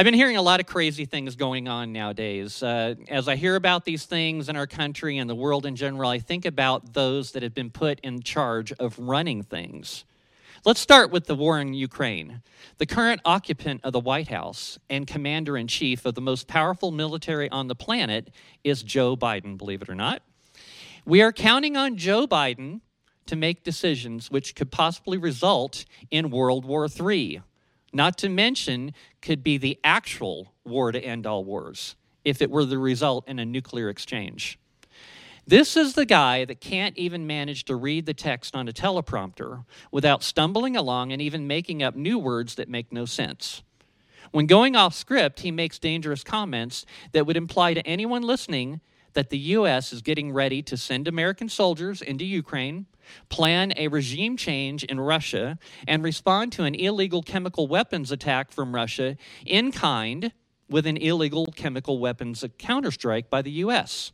I've been hearing a lot of crazy things going on nowadays. Uh, as I hear about these things in our country and the world in general, I think about those that have been put in charge of running things. Let's start with the war in Ukraine. The current occupant of the White House and commander in chief of the most powerful military on the planet is Joe Biden, believe it or not. We are counting on Joe Biden to make decisions which could possibly result in World War III not to mention could be the actual war to end all wars if it were the result in a nuclear exchange. This is the guy that can't even manage to read the text on a teleprompter without stumbling along and even making up new words that make no sense. When going off script, he makes dangerous comments that would imply to anyone listening that the U.S. is getting ready to send American soldiers into Ukraine, plan a regime change in Russia, and respond to an illegal chemical weapons attack from Russia in kind with an illegal chemical weapons counterstrike by the U.S.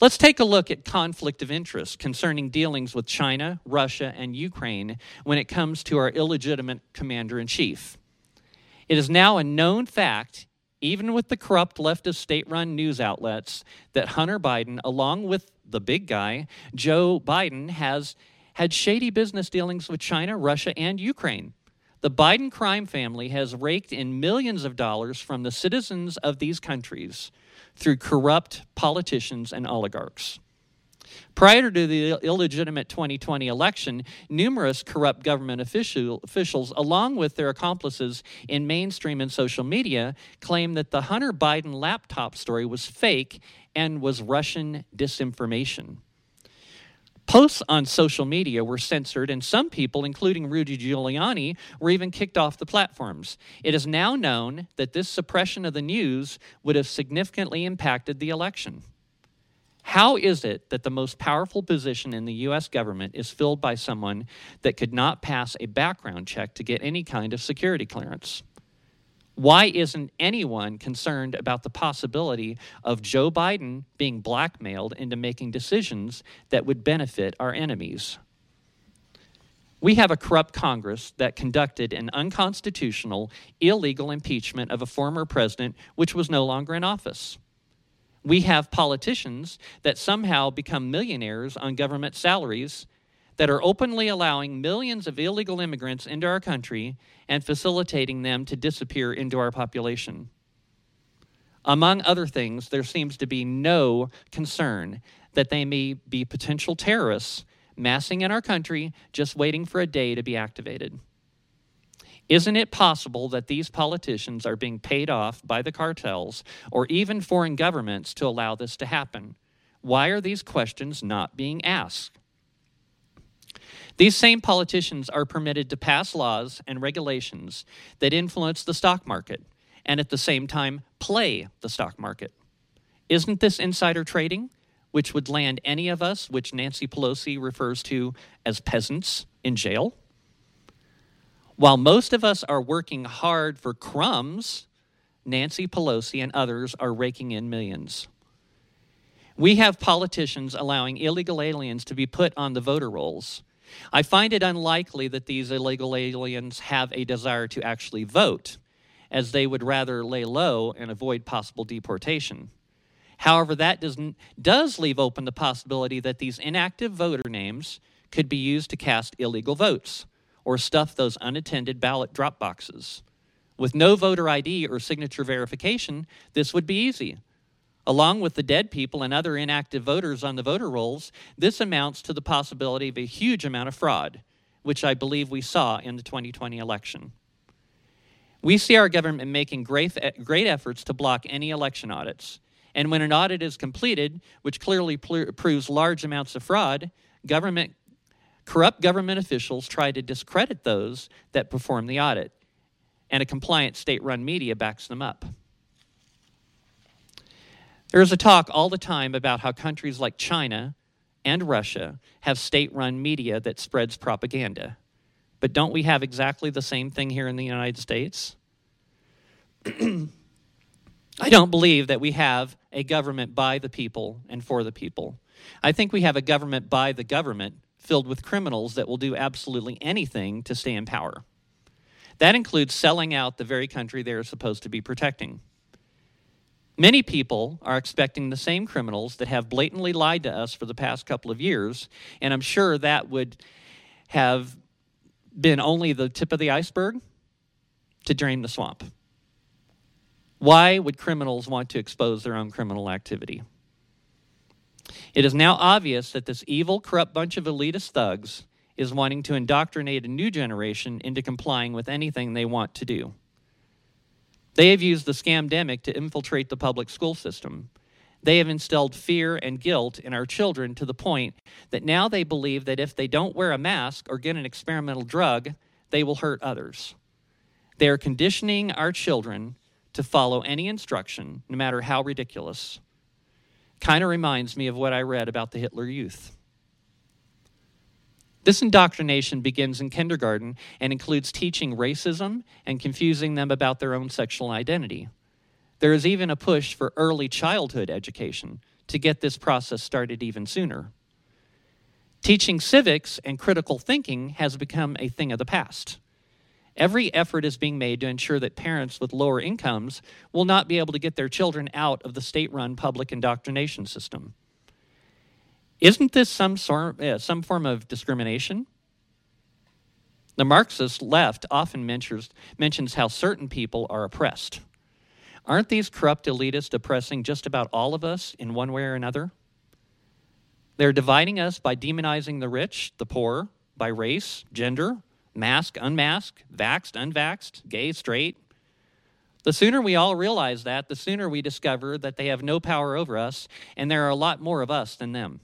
Let's take a look at conflict of interest concerning dealings with China, Russia, and Ukraine when it comes to our illegitimate commander in chief. It is now a known fact even with the corrupt leftist state run news outlets, that Hunter Biden, along with the big guy, Joe Biden, has had shady business dealings with China, Russia, and Ukraine. The Biden crime family has raked in millions of dollars from the citizens of these countries through corrupt politicians and oligarchs. Prior to the illegitimate 2020 election, numerous corrupt government official, officials, along with their accomplices in mainstream and social media, claimed that the Hunter Biden laptop story was fake and was Russian disinformation. Posts on social media were censored, and some people, including Rudy Giuliani, were even kicked off the platforms. It is now known that this suppression of the news would have significantly impacted the election. How is it that the most powerful position in the US government is filled by someone that could not pass a background check to get any kind of security clearance? Why isn't anyone concerned about the possibility of Joe Biden being blackmailed into making decisions that would benefit our enemies? We have a corrupt Congress that conducted an unconstitutional, illegal impeachment of a former president which was no longer in office. We have politicians that somehow become millionaires on government salaries that are openly allowing millions of illegal immigrants into our country and facilitating them to disappear into our population. Among other things, there seems to be no concern that they may be potential terrorists massing in our country just waiting for a day to be activated. Isn't it possible that these politicians are being paid off by the cartels or even foreign governments to allow this to happen? Why are these questions not being asked? These same politicians are permitted to pass laws and regulations that influence the stock market and at the same time play the stock market. Isn't this insider trading, which would land any of us, which Nancy Pelosi refers to as peasants, in jail? While most of us are working hard for crumbs, Nancy Pelosi and others are raking in millions. We have politicians allowing illegal aliens to be put on the voter rolls. I find it unlikely that these illegal aliens have a desire to actually vote, as they would rather lay low and avoid possible deportation. However, that does, does leave open the possibility that these inactive voter names could be used to cast illegal votes or stuff those unattended ballot drop boxes. With no voter ID or signature verification, this would be easy. Along with the dead people and other inactive voters on the voter rolls, this amounts to the possibility of a huge amount of fraud, which I believe we saw in the 2020 election. We see our government making great, great efforts to block any election audits. And when an audit is completed, which clearly proves large amounts of fraud, government Corrupt government officials try to discredit those that perform the audit, and a compliant state run media backs them up. There is a talk all the time about how countries like China and Russia have state run media that spreads propaganda. But don't we have exactly the same thing here in the United States? I don't believe that we have a government by the people and for the people. I think we have a government by the government filled with criminals that will do absolutely anything to stay in power. That includes selling out the very country they are supposed to be protecting. Many people are expecting the same criminals that have blatantly lied to us for the past couple of years, and I'm sure that would have been only the tip of the iceberg to drain the swamp. Why would criminals want to expose their own criminal activity? It is now obvious that this evil, corrupt bunch of elitist thugs is wanting to indoctrinate a new generation into complying with anything they want to do. They have used the scamdemic to infiltrate the public school system. They have instilled fear and guilt in our children to the point that now they believe that if they don't wear a mask or get an experimental drug, they will hurt others. They are conditioning our children to follow any instruction, no matter how ridiculous. Kind of reminds me of what I read about the Hitler Youth. This indoctrination begins in kindergarten and includes teaching racism and confusing them about their own sexual identity. There is even a push for early childhood education to get this process started even sooner. Teaching civics and critical thinking has become a thing of the past. Every effort is being made to ensure that parents with lower incomes will not be able to get their children out of the state run public indoctrination system. Isn't this some, sort, uh, some form of discrimination? The Marxist left often mentions, mentions how certain people are oppressed. Aren't these corrupt elitists oppressing just about all of us in one way or another? They're dividing us by demonizing the rich, the poor, by race, gender, mask, unmasked, vaxxed, unvaxxed, gay, straight. The sooner we all realize that, the sooner we discover that they have no power over us, and there are a lot more of us than them.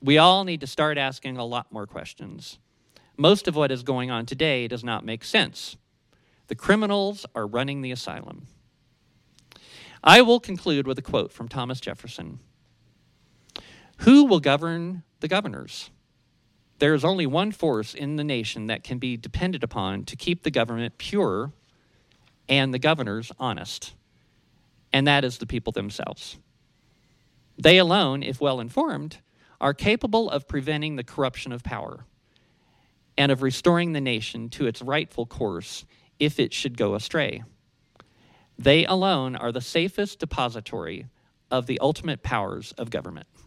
We all need to start asking a lot more questions. Most of what is going on today does not make sense. The criminals are running the asylum. I will conclude with a quote from Thomas Jefferson Who will govern the governors? There is only one force in the nation that can be depended upon to keep the government pure and the governors honest, and that is the people themselves. They alone, if well informed, are capable of preventing the corruption of power and of restoring the nation to its rightful course if it should go astray. They alone are the safest depository of the ultimate powers of government.